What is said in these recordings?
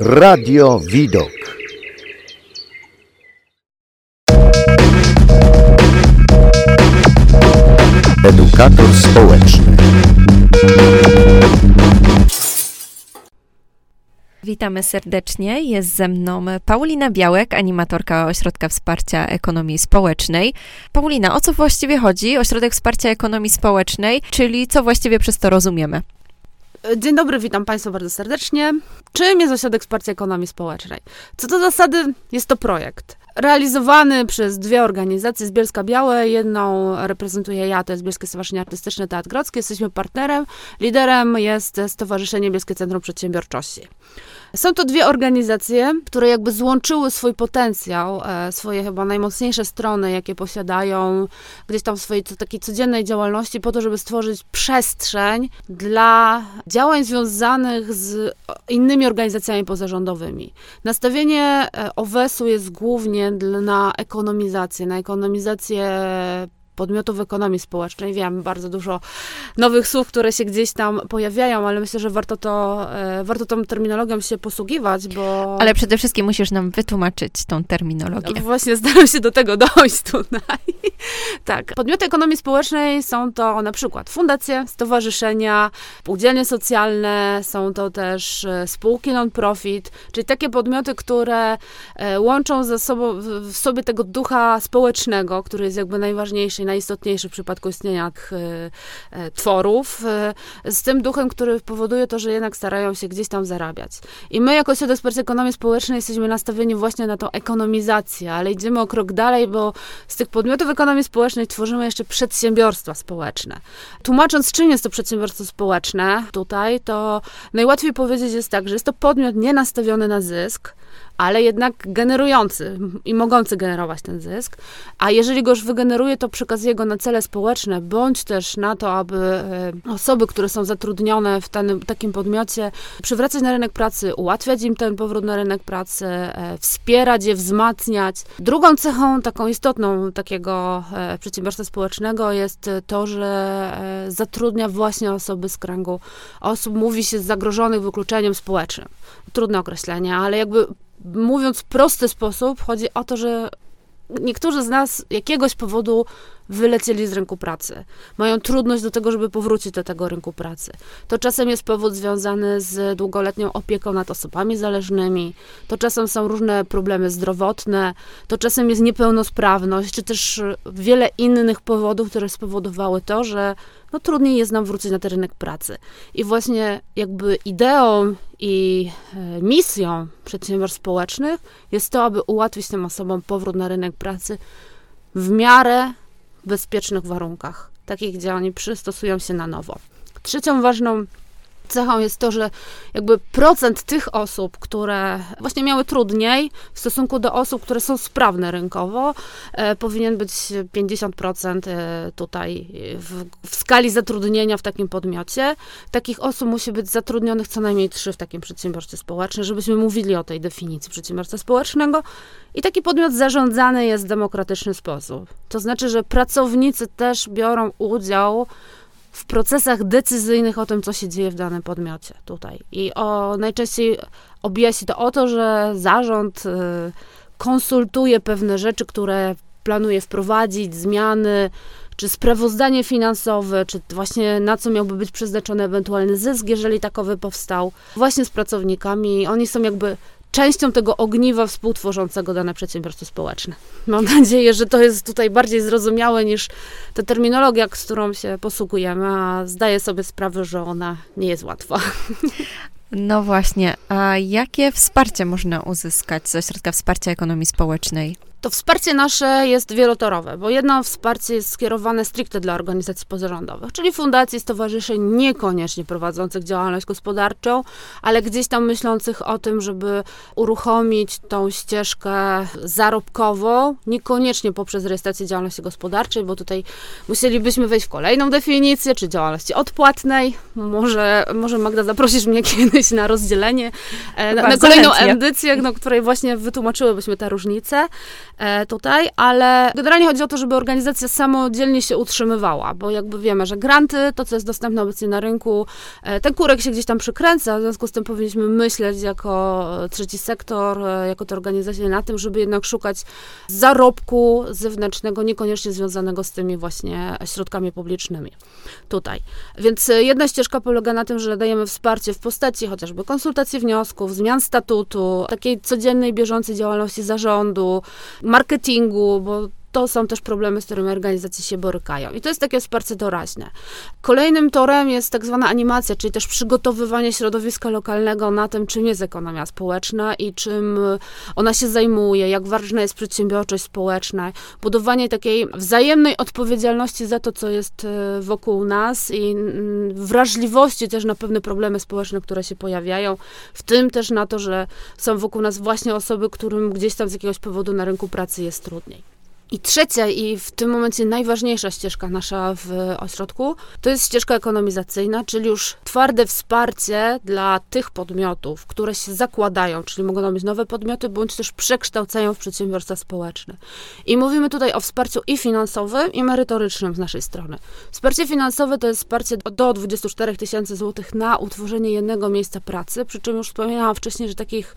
Radio Widok. Edukator społeczny. Witamy serdecznie. Jest ze mną Paulina Białek, animatorka Ośrodka Wsparcia Ekonomii Społecznej. Paulina, o co właściwie chodzi Ośrodek Wsparcia Ekonomii Społecznej, czyli co właściwie przez to rozumiemy? Dzień dobry, witam Państwa bardzo serdecznie. Czym jest Ośrodek Wsparcia Ekonomii Społecznej? Co do zasady jest to projekt realizowany przez dwie organizacje z Bielska Białe. Jedną reprezentuję ja, to jest Bielskie Stowarzyszenie Artystyczne Teatr Grodzki. Jesteśmy partnerem. Liderem jest Stowarzyszenie Bielskie Centrum Przedsiębiorczości. Są to dwie organizacje, które jakby złączyły swój potencjał, e, swoje chyba najmocniejsze strony, jakie posiadają gdzieś tam w swojej takiej codziennej działalności, po to, żeby stworzyć przestrzeń dla działań związanych z innymi organizacjami pozarządowymi. Nastawienie e, OWES-u jest głównie na ekonomizację, na ekonomizację podmiotów ekonomii społecznej. Wiem bardzo dużo nowych słów, które się gdzieś tam pojawiają, ale myślę, że warto to, e, warto tą terminologią się posługiwać, bo... Ale przede wszystkim musisz nam wytłumaczyć tą terminologię. No, właśnie staram się do tego dojść tutaj. tak. Podmioty ekonomii społecznej są to na przykład fundacje, stowarzyszenia, spółdzielnie socjalne, są to też e, spółki non-profit, czyli takie podmioty, które e, łączą ze sobą, w sobie tego ducha społecznego, który jest jakby najważniejszy najistotniejszy w przypadku istnienia e, e, tworów, e, z tym duchem, który powoduje to, że jednak starają się gdzieś tam zarabiać. I my jako Ośrodek Wsparcia Ekonomii Społecznej jesteśmy nastawieni właśnie na tą ekonomizację, ale idziemy o krok dalej, bo z tych podmiotów ekonomii społecznej tworzymy jeszcze przedsiębiorstwa społeczne. Tłumacząc, czym jest to przedsiębiorstwo społeczne tutaj, to najłatwiej powiedzieć jest tak, że jest to podmiot nie nastawiony na zysk, ale jednak generujący i mogący generować ten zysk. A jeżeli go już wygeneruje, to przekazuje go na cele społeczne, bądź też na to, aby e, osoby, które są zatrudnione w ten, takim podmiocie, przywracać na rynek pracy, ułatwiać im ten powrót na rynek pracy, e, wspierać je, wzmacniać. Drugą cechą taką istotną takiego e, przedsiębiorstwa społecznego jest to, że zatrudnia właśnie osoby z kręgu osób, mówi się zagrożonych wykluczeniem społecznym. Trudne określenie, ale jakby mówiąc w prosty sposób, chodzi o to, że niektórzy z nas jakiegoś powodu wylecieli z rynku pracy. Mają trudność do tego, żeby powrócić do tego rynku pracy. To czasem jest powód związany z długoletnią opieką nad osobami zależnymi, to czasem są różne problemy zdrowotne, to czasem jest niepełnosprawność, czy też wiele innych powodów, które spowodowały to, że no, trudniej jest nam wrócić na ten rynek pracy. I właśnie jakby ideą i e, misją przedsiębiorstw społecznych jest to, aby ułatwić tym osobom powrót na rynek pracy w miarę bezpiecznych warunkach, takich, gdzie oni przystosują się na nowo. Trzecią ważną cechą jest to, że jakby procent tych osób, które właśnie miały trudniej w stosunku do osób, które są sprawne rynkowo, e, powinien być 50% e, tutaj w, w, skali zatrudnienia w takim podmiocie. Takich osób musi być zatrudnionych co najmniej trzy w takim przedsiębiorstwie społecznym, żebyśmy mówili o tej definicji przedsiębiorstwa społecznego. I taki podmiot zarządzany jest w demokratyczny sposób. To znaczy, że pracownicy też biorą udział w procesach decyzyjnych o tym, co się dzieje w danym podmiocie tutaj. I o, najczęściej obija się to o to, że zarząd y, konsultuje pewne rzeczy, które planuje wprowadzić, zmiany, czy sprawozdanie finansowe, czy właśnie na co miałby być przeznaczony ewentualny zysk, jeżeli takowy powstał, właśnie z pracownikami. Oni są jakby częścią tego ogniwa współtworzącego dane przedsiębiorstwo społeczne. Mam nadzieję, że to jest tutaj bardziej zrozumiałe niż ta terminologia, z którą się posługujemy, a zdaję sobie sprawę, że ona nie jest łatwa. No właśnie, a jakie wsparcie można uzyskać ze Ośrodka Wsparcia Ekonomii Społecznej? To wsparcie nasze jest wielotorowe, bo jedno wsparcie jest skierowane stricte dla organizacji pozarządowych, czyli fundacji, stowarzyszeń niekoniecznie prowadzących działalność gospodarczą, ale gdzieś tam myślących o tym, żeby uruchomić tą ścieżkę zarobkową, niekoniecznie poprzez rejestrację działalności gospodarczej, bo tutaj musielibyśmy wejść w kolejną definicję, czy działalności odpłatnej. Może, może Magda zaprosisz mnie kiedyś na rozdzielenie, e, na, na kolejną edycję, no, której właśnie wytłumaczyłybyśmy te różnice. E, tutaj, ale generalnie chodzi o to, żeby organizacja samodzielnie się utrzymywała, bo jakby wiemy, że granty, to co jest dostępne obecnie na rynku, e, ten kurek się gdzieś tam przykręca, w związku z tym powinniśmy myśleć jako trzeci sektor, e, jako te organizacje na tym, żeby jednak szukać zarobku zewnętrznego, niekoniecznie związanego z tymi właśnie środkami publicznymi tutaj. Więc jedna ścieżka polega na tym, że dajemy wsparcie w postaci chociażby konsultacji wniosków, zmian statutu, takiej codziennej, bieżącej działalności zarządu, marketingu, bo to są też problemy, z którymi organizacje się borykają. I to jest takie wsparcie doraźne. Kolejnym torem jest tak zwana animacja, czyli też przygotowywanie środowiska lokalnego na tym, czym jest ekonomia społeczna i czym ona się zajmuje, jak ważna jest przedsiębiorczość społeczna, budowanie takiej wzajemnej odpowiedzialności za to, co jest e, wokół nas i wrażliwości też na pewne problemy społeczne, które się pojawiają, w tym też na to, że są wokół nas właśnie osoby, którym gdzieś tam z jakiegoś powodu na rynku pracy jest trudniej. I trzecia i w tym momencie najważniejsza ścieżka nasza w ośrodku to jest ścieżka ekonomizacyjna, czyli już twarde wsparcie dla tych podmiotów, które się zakładają, czyli mogą być nowe podmioty, bądź też przekształcają w przedsiębiorstwa społeczne. I mówimy tutaj o wsparciu i finansowym, i merytorycznym z naszej strony. Wsparcie finansowe to jest wsparcie do 24 tysięcy złotych na utworzenie jednego miejsca pracy, przy czym już wspomniałam wcześniej, że takich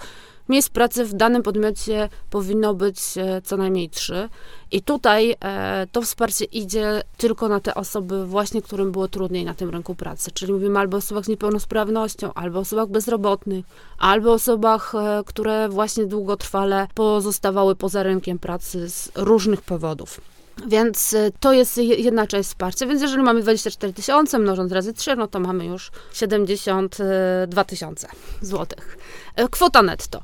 Miejsc pracy w danym podmiocie powinno być e, co najmniej trzy. I tutaj e, to wsparcie idzie tylko na te osoby właśnie, którym było trudniej na tym rynku pracy. Czyli mówimy albo o osobach z niepełnosprawnością, albo o osobach bezrobotnych, albo osobach, e, które właśnie długotrwale pozostawały poza rynkiem pracy z różnych powodów. Więc y, to jest jedna część wsparcia. Więc jeżeli mamy 24 tysiące mnożąc razy 3, no to mamy już 72 tysiące złotych. E, kwota netto.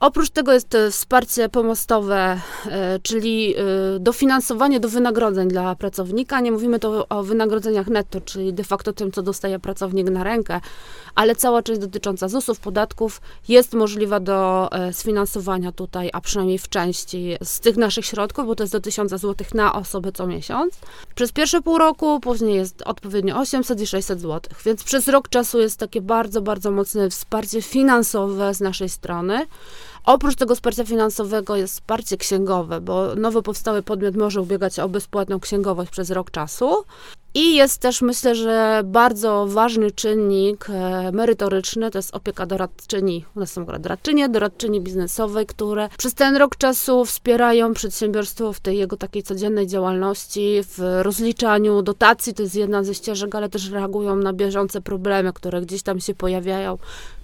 Oprócz tego jest wsparcie pomostowe, e, czyli e, dofinansowanie do wynagrodzeń dla pracownika. Nie mówimy tu o wynagrodzeniach netto, czyli de facto tym, co dostaje pracownik na rękę, ale cała część dotycząca ZUS-ów, podatków jest możliwa do e, sfinansowania tutaj, a przynajmniej w części z tych naszych środków, bo to jest do 1000 zł na osobę co miesiąc. Przez pierwsze pół roku, później jest odpowiednio 800 i 600 zł, więc przez rok czasu jest takie bardzo, bardzo mocne wsparcie finansowe z naszej strony. Oprócz tego wsparcia finansowego jest wsparcie księgowe, bo nowo powstały podmiot może ubiegać o bezpłatną księgowość przez rok czasu. I jest też, myślę, że bardzo ważny czynnik e, merytoryczny, to jest opieka doradczyni, u nas są doradczynie, doradczyni biznesowej, które przez ten rok czasu wspierają przedsiębiorstwo w tej jego takiej codziennej działalności, w rozliczaniu dotacji, to jest jedna ze ścieżek, ale też reagują na bieżące problemy, które gdzieś tam się pojawiają,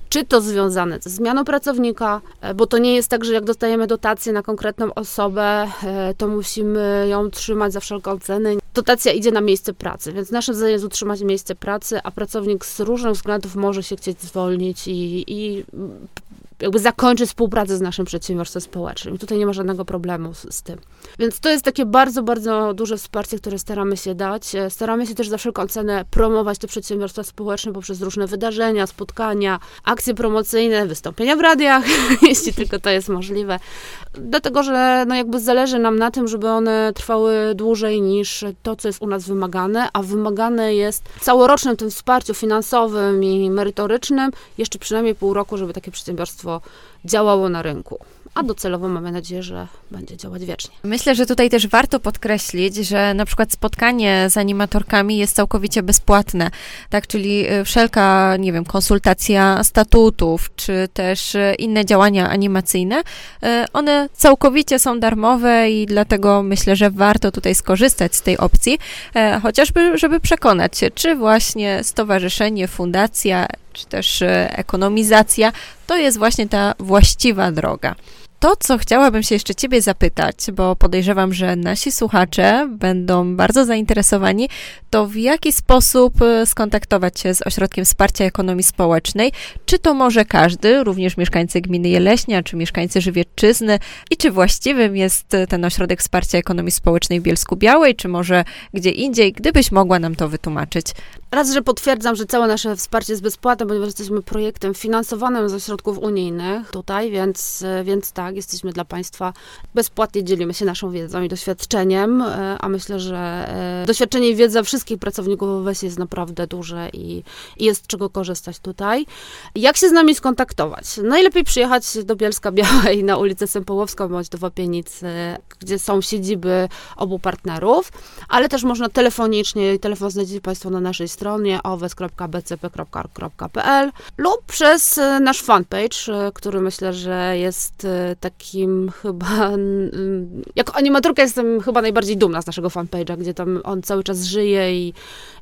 czy to związane ze zmianą pracownika, e, bo to nie jest tak, że jak dostajemy dotację na konkretną osobę, e, to musimy ją trzymać za wszelką cenę. Dotacja idzie na miejsce pracy, więc naszym zadaniem jest utrzymać miejsce pracy, a pracownik z różnych względów może się chcieć zwolnić i, i jakby zakończyć współpracę z naszym przedsiębiorstwem społecznym. Tutaj nie ma żadnego problemu z, z, tym. Więc to jest takie bardzo, bardzo duże wsparcie, które staramy się dać. E, staramy się też za wszelką cenę promować te przedsiębiorstwa społeczne poprzez różne wydarzenia, spotkania, akcje promocyjne, wystąpienia w radiach, jeśli tylko to jest możliwe. Dlatego, że no jakby zależy nam na tym, żeby one trwały dłużej niż to, co jest u nas wymagane, a wymagane jest całorocznym tym wsparciu finansowym i merytorycznym jeszcze przynajmniej pół roku, żeby takie przedsiębiorstwo działało na rynku a docelowo mamy nadzieję, że będzie działać wiecznie. Myślę, że tutaj też warto podkreślić, że na przykład spotkanie z animatorkami jest całkowicie bezpłatne, tak, czyli y, wszelka, nie wiem, konsultacja statutów, czy też y, inne działania animacyjne, y, one całkowicie są darmowe i dlatego myślę, że warto tutaj skorzystać z tej opcji, chociażby, żeby przekonać się, czy właśnie stowarzyszenie, fundacja, czy też ekonomizacja to jest właśnie ta właściwa droga to, co chciałabym się jeszcze Ciebie zapytać, bo podejrzewam, że nasi słuchacze będą bardzo zainteresowani, to w jaki sposób e, skontaktować się z Ośrodkiem Wsparcia Ekonomii Społecznej? Czy to może każdy, również mieszkańcy gminy Jeleśnia, czy mieszkańcy Żywiecczyzny? I czy właściwym jest ten Ośrodek Wsparcia Ekonomii Społecznej w Bielsku Białej, czy może gdzie indziej? Gdybyś mogła nam to wytłumaczyć. raz, że potwierdzam, że całe nasze wsparcie jest bezpłatne, ponieważ jesteśmy projektem finansowanym ze środków unijnych tutaj, więc, więc tak, jesteśmy dla Państwa bezpłatnie, dzielimy się naszą wiedzą i doświadczeniem, e, a myślę, że e, doświadczenie i wiedza wszystkich pracowników OWS jest naprawdę duże i, i jest czego korzystać tutaj. Jak się z nami skontaktować? Najlepiej przyjechać do Bielska Białej na ulicę Sępołowską bądź do Wapienicy, gdzie są siedziby obu partnerów, ale też można telefonicznie, telefon znajdziecie Państwo na naszej stronie owes.bcp.pl lub przez e, nasz fanpage, który myślę, że jest takim chyba, jako animatorka jestem chyba najbardziej dumna z naszego fanpage'a, gdzie tam on cały czas żyje i,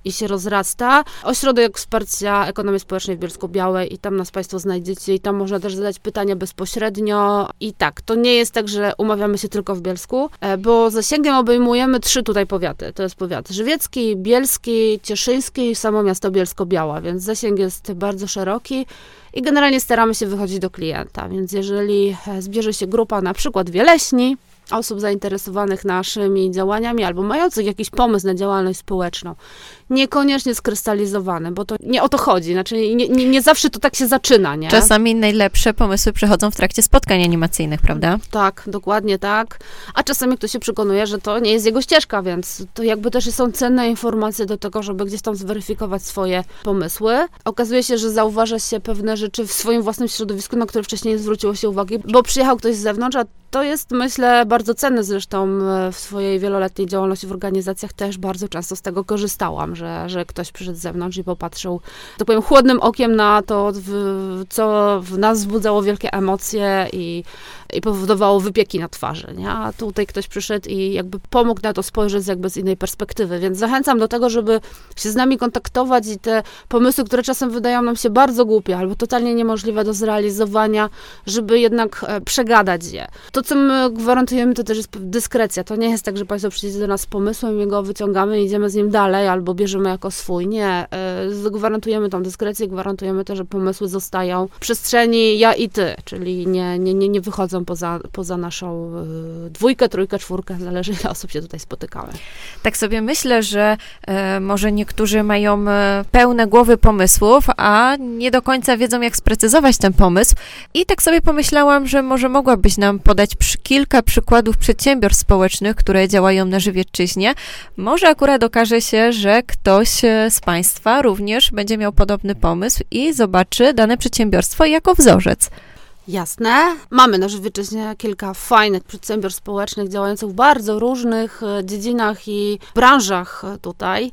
i się rozrasta. Ośrodek Wsparcia Ekonomii Społecznej w Bielsku Białej i tam nas Państwo znajdziecie i tam można też zadać pytania bezpośrednio i tak, to nie jest tak, że umawiamy się tylko w Bielsku, bo zasięgiem obejmujemy trzy tutaj powiaty. To jest powiat żywiecki, bielski, cieszyński i samo miasto Bielsko-Biała, więc zasięg jest bardzo szeroki i generalnie staramy się wychodzić do klienta. Więc jeżeli e, zbierze się grupa na przykład wieleśni, osób zainteresowanych naszymi działaniami albo mających jakiś pomysł na działalność społeczną. Niekoniecznie skrystalizowany, bo to nie o to chodzi. Znaczy, nie, nie, nie zawsze to tak się zaczyna, nie? Czasami najlepsze pomysły przychodzą w trakcie spotkań animacyjnych, prawda? Tak, dokładnie tak. A czasami ktoś się przekonuje, że to nie jest jego ścieżka, więc to jakby też są cenne informacje do tego, żeby gdzieś tam zweryfikować swoje pomysły. Okazuje się, że zauważa się pewne rzeczy w swoim własnym środowisku, na które wcześniej nie zwróciło się uwagi, bo przyjechał ktoś z zewnątrz, a to jest, myślę, bardzo cenne zresztą e, w swojej wieloletniej działalności w organizacjach też bardzo często z tego korzystałam, że, że ktoś przyszedł z zewnątrz i popatrzył, tak powiem, chłodnym okiem na to, w, co w nas wzbudzało wielkie emocje i, i powodowało wypieki na twarzy, nie? A tutaj ktoś przyszedł i jakby pomógł na to spojrzeć jakby z innej perspektywy, więc zachęcam do tego, żeby się z nami kontaktować i te pomysły, które czasem wydają nam się bardzo głupie albo totalnie niemożliwe do zrealizowania, żeby jednak e, przegadać je. To to, co my gwarantujemy, to też jest dyskrecja. To nie jest tak, że Państwo przyjdziecie do nas z pomysłem, my go wyciągamy i idziemy z nim dalej, albo bierzemy jako swój. Nie. E, gwarantujemy tą dyskrecję, gwarantujemy to, że pomysły zostają w przestrzeni ja i ty, czyli nie, nie, nie, nie wychodzą poza, poza naszą e, dwójkę, trójkę, czwórkę, zależy ile osób się tutaj spotykały. Tak sobie myślę, że e, może niektórzy mają pełne głowy pomysłów, a nie do końca wiedzą, jak sprecyzować ten pomysł. I tak sobie pomyślałam, że może mogłabyś nam podać przy, kilka przykładów przedsiębiorstw społecznych, które działają na Żywiecczyźnie. Może akurat okaże się, że ktoś e, z Państwa również będzie miał podobny pomysł i zobaczy dane przedsiębiorstwo jako wzorzec. Jasne. Mamy na Żywiecczyźnie kilka fajnych przedsiębiorstw społecznych działających w bardzo różnych e, dziedzinach i branżach e, tutaj.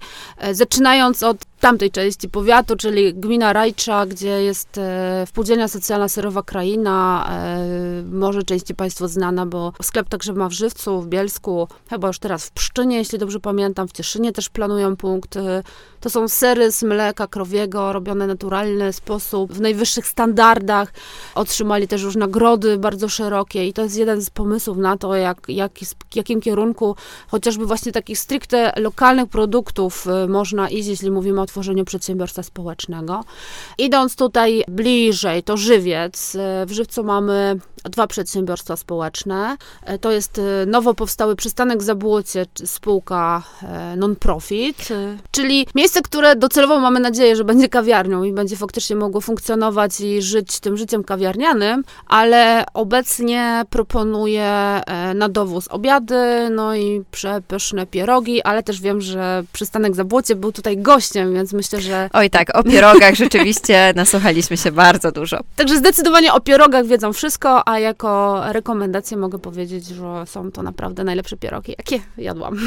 Zaczynając od tamtej części powiatu, czyli gmina Rajcza, gdzie jest e, Spółdzielnia Socjalna Serowa Kraina, e, może części Państwo znana, bo sklep także ma w Żywcu, w Bielsku, chyba już teraz w Pszczynie, jeśli dobrze pamiętam, w Cieszynie też planują punkt. E, to są sery z mleka krowiego, robione w naturalny sposób, w najwyższych standardach. Otrzymali też już nagrody bardzo szerokie i to jest jeden z pomysłów na to, jak, jak, jakim kierunku chociażby właśnie takich stricte lokalnych produktów e, można iść, jeśli mówimy o tworzeniu przedsiębiorstwa społecznego. Idąc tutaj bliżej, to żywiec. E, w Żywcu mamy dwa przedsiębiorstwa społeczne. E, to jest nowo powstały przystanek Zabłocie, spółka non-profit, czyli miejsce, które docelowo mamy nadzieję, że będzie kawiarnią i będzie faktycznie mogło funkcjonować i żyć tym życiem kawiarnianym, ale obecnie proponuje na dowóz obiady, no i przepyszne pierogi, ale też wiem, że przystanek Zabłocie był tutaj gościem, więc myślę, że... Oj tak, o pierogach rzeczywiście nasłuchaliśmy się bardzo dużo. Także zdecydowanie o pierogach wiedzą wszystko, a jako rekomendację mogę powiedzieć, że są to naprawdę najlepsze pierogi, jakie jadłam.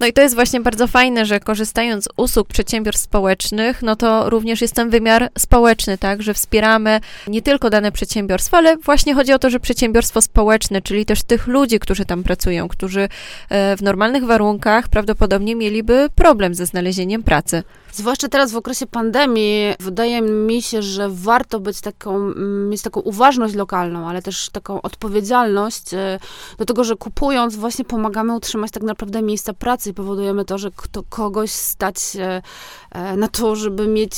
No i to jest właśnie bardzo fajne, że korzystając z usług przedsiębiorstw społecznych, no to również jest ten wymiar społeczny, tak, że wspieramy nie tylko dane przedsiębiorstwa, ale właśnie chodzi o to, że przedsiębiorstwo społeczne, czyli też tych ludzi, którzy tam pracują, którzy e, w normalnych warunkach prawdopodobnie mieliby problem ze znalezieniem pracy. Zwłaszcza teraz w okresie pandemii wydaje mi się, że warto być taką, mm, mieć taką uważność lokalną, ale też taką odpowiedzialność e, do tego, że kupując właśnie pomagamy utrzymać tak naprawdę miejsca pracy i powodujemy to, że kto, kogoś stać e, na to, żeby mieć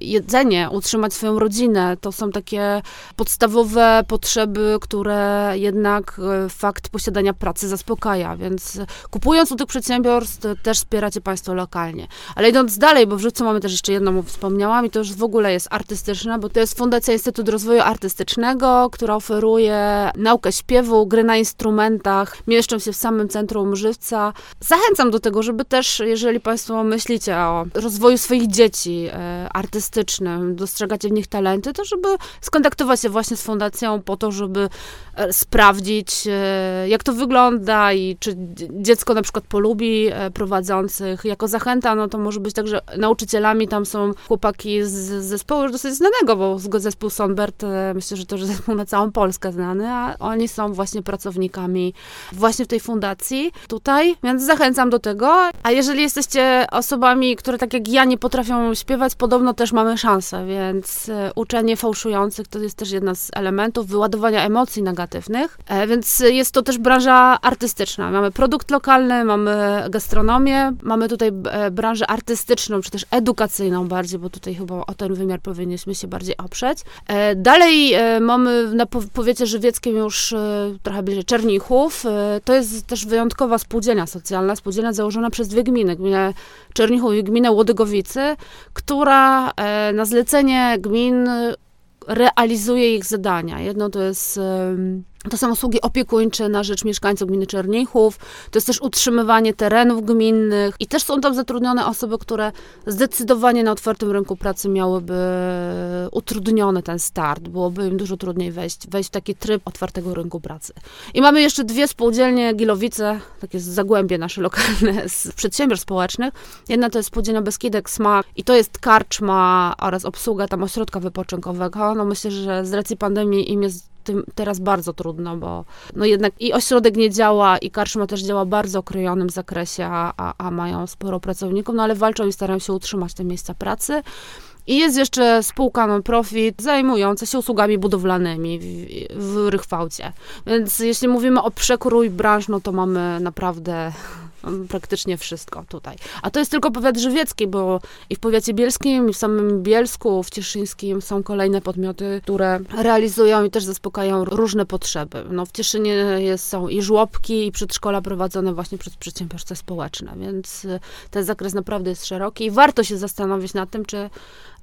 jedzenie, utrzymać swoją rodzinę. To są takie podstawowe potrzeby, które jednak e, fakt posiadania pracy zaspokaja, więc kupując u tych przedsiębiorstw też wspieracie Państwo lokalnie. Ale idąc dalej, bo w Żywcu mamy też jeszcze jedną, wspomniałam, i to już w ogóle jest artystyczne, bo to jest Fundacja Instytut Rozwoju Artystycznego, która oferuje naukę śpiewu, gry na instrumentach, mieszczą się w samym centrum Żywca. Zachęcam do tego, żeby też, jeżeli Państwo myślicie o rozwoju swoich dzieci e, artystycznym, dostrzegacie w nich talenty, to żeby skontaktować się właśnie z fundacją po to, żeby e, sprawdzić, e, jak to wygląda i czy dziecko na przykład polubi prowadzących. Jako zachęta, no to może być tak, że nauczycielami tam są chłopaki z zespołu już dosyć znanego, bo zespół Sonbert, myślę, że to już zespół na całą Polskę znany, a oni są właśnie pracownikami właśnie w tej fundacji tutaj, więc zachęcam do tego. A jeżeli jesteście osobami, które tak jak ja nie potrafią śpiewać, podobno też mamy szansę, więc e, uczenie fałszujących to jest też jedna z elementów wyładowania emocji negatywnych, e, więc jest to też branża artystyczna. Mamy produkt lokalny, mamy gastronomię, mamy tutaj branżę artystyczną, czy też edukacyjną bardziej, bo tutaj chyba o ten wymiar powinniśmy się bardziej oprzeć. Dalej mamy na powiecie żywieckim już trochę bliżej Czernichów. E, to jest też wyjątkowa spółdzielnia socjalna, spółdzielnia założona przez dwie gminy, gminę Czernichów i gminę Łodygowicy, która e, na zlecenie gmin realizuje ich zadania. Jedno to jest to są usługi opiekuńcze na rzecz mieszkańców gminy Czernichów, to jest też utrzymywanie terenów gminnych i też są tam zatrudnione osoby, które zdecydowanie na otwartym rynku pracy miałyby utrudniony ten start, byłoby im dużo trudniej wejść, wejść w taki tryb otwartego rynku pracy. I mamy jeszcze dwie spółdzielnie Gilowice, takie zagłębie nasze lokalne z przedsiębiorstw społecznych. Jedna to jest spółdzielnia Beskidek Smak i to jest karczma oraz obsługa tam ośrodka wypoczynkowego. No myślę, że z racji pandemii im jest tym teraz bardzo trudno, bo no jednak i ośrodek nie działa, i karczma też działa w bardzo okrojonym zakresie, a, a, mają sporo pracowników, no ale walczą i starają się utrzymać te miejsca pracy. I jest jeszcze spółka non-profit zajmująca się usługami budowlanymi w, w Rychwałcie. Więc jeśli mówimy o przekrój branż, no to mamy naprawdę praktycznie wszystko tutaj. A to jest tylko powiat żywiecki, bo i w powiecie bielskim, i w samym Bielsku, w Cieszyńskim są kolejne podmioty, które realizują i też zaspokajają różne potrzeby. No, w Cieszynie jest, są i żłobki, i przedszkola prowadzone właśnie przez przedsiębiorstwa społeczne, więc y, ten zakres naprawdę jest szeroki i warto się zastanowić nad tym, czy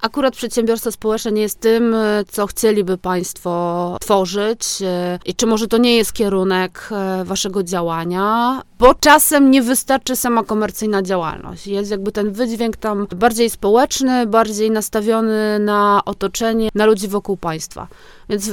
Akurat przedsiębiorstwo społeczne nie jest tym, e, co chcieliby Państwo tworzyć e, i czy może to nie jest kierunek e, Waszego działania, bo czasem nie wystarczy sama komercyjna działalność. Jest jakby ten wydźwięk tam bardziej społeczny, bardziej nastawiony na otoczenie, na ludzi wokół państwa. Więc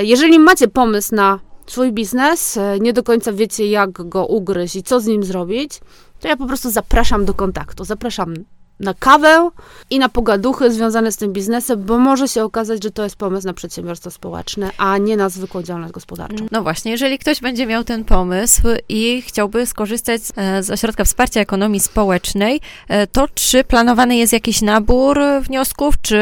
jeżeli macie pomysł na swój biznes, nie do końca wiecie, jak go ugryźć i co z nim zrobić, to ja po prostu zapraszam do kontaktu. Zapraszam na kawę i na pogaduchy związane z tym biznesem, bo może się okazać, że to jest pomysł na przedsiębiorstwo społeczne, a nie na zwykłą działalność gospodarczą. No właśnie, jeżeli ktoś będzie miał ten pomysł i chciałby skorzystać e, z Ośrodka Wsparcia Ekonomii Społecznej, e, to czy planowany jest jakiś nabór wniosków, czy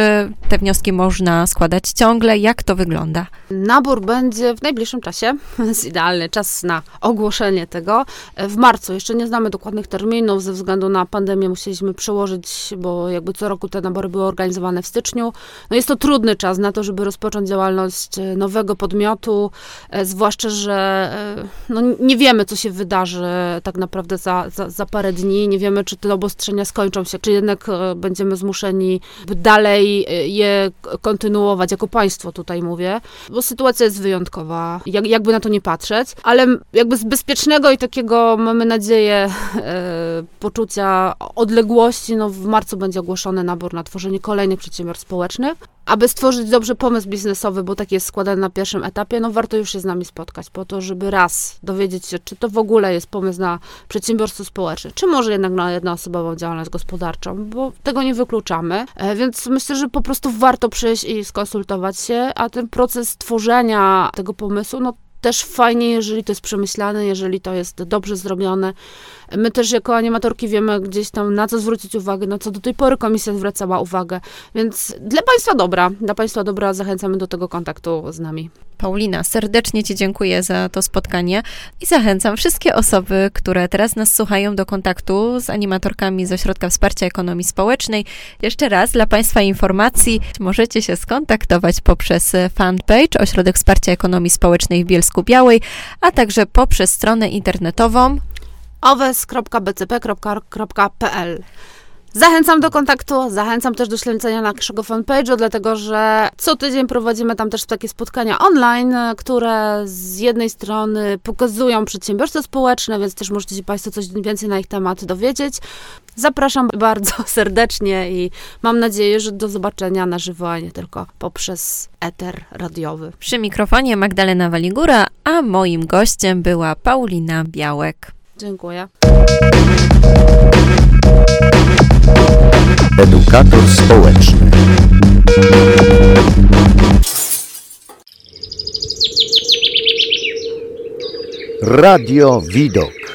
te wnioski można składać ciągle? Jak to wygląda? Nabór będzie w najbliższym czasie. Jest idealny czas na ogłoszenie tego. E, w marcu jeszcze nie znamy dokładnych terminów, ze względu na pandemię musieliśmy przełożyć bo jakby co roku te nabory były organizowane w styczniu. No jest to trudny czas na to, żeby rozpocząć działalność e, nowego podmiotu, e, zwłaszcza, że e, no nie wiemy, co się wydarzy tak naprawdę za, za, za parę dni, nie wiemy, czy te obostrzenia skończą się, czy jednak będziemy zmuszeni dalej je kontynuować, jako państwo tutaj mówię, bo sytuacja jest wyjątkowa, jak, jakby na to nie patrzeć, ale jakby z bezpiecznego i takiego, mamy nadzieję, poczucia odległości, no w marcu będzie ogłoszony nabór na tworzenie kolejnych przedsiębiorstw społecznych. Aby stworzyć dobrze pomysł biznesowy, bo taki jest składany na pierwszym etapie, no warto już się z nami spotkać, po to, żeby raz dowiedzieć się, czy to w ogóle jest pomysł na przedsiębiorstwo społeczne, czy może jednak na jednoosobową działalność gospodarczą, bo tego nie wykluczamy. E, więc myślę, że po prostu warto przyjść i skonsultować się, a ten proces tworzenia tego pomysłu, no też fajnie, jeżeli to jest przemyślane, jeżeli to jest dobrze zrobione, My też jako animatorki wiemy gdzieś tam na co zwrócić uwagę, na co do tej pory komisja zwracała uwagę. Więc dla Państwa dobra, dla Państwa dobra zachęcamy do tego kontaktu z nami. Paulina, serdecznie Ci dziękuję za to spotkanie i zachęcam wszystkie osoby, które teraz nas słuchają do kontaktu z animatorkami z Ośrodka Wsparcia Ekonomii Społecznej. Jeszcze raz dla Państwa informacji, możecie się skontaktować poprzez fanpage Ośrodek Wsparcia Ekonomii Społecznej w Bielsku Białej, a także poprzez stronę internetową owes.bcp.pl Zachęcam do kontaktu, zachęcam też do śledzenia naszego fanpage'u, dlatego że co tydzień prowadzimy tam też takie spotkania online, które z jednej strony pokazują przedsiębiorstwa społeczne, więc też możecie się Państwo coś więcej na ich temat dowiedzieć. Zapraszam bardzo serdecznie i mam nadzieję, że do zobaczenia na żywo, a nie tylko poprzez eter radiowy. Przy mikrofonie Magdalena Waligura, a moim gościem była Paulina Białek. Dziękuję. Edukator społeczny. Radio Widok.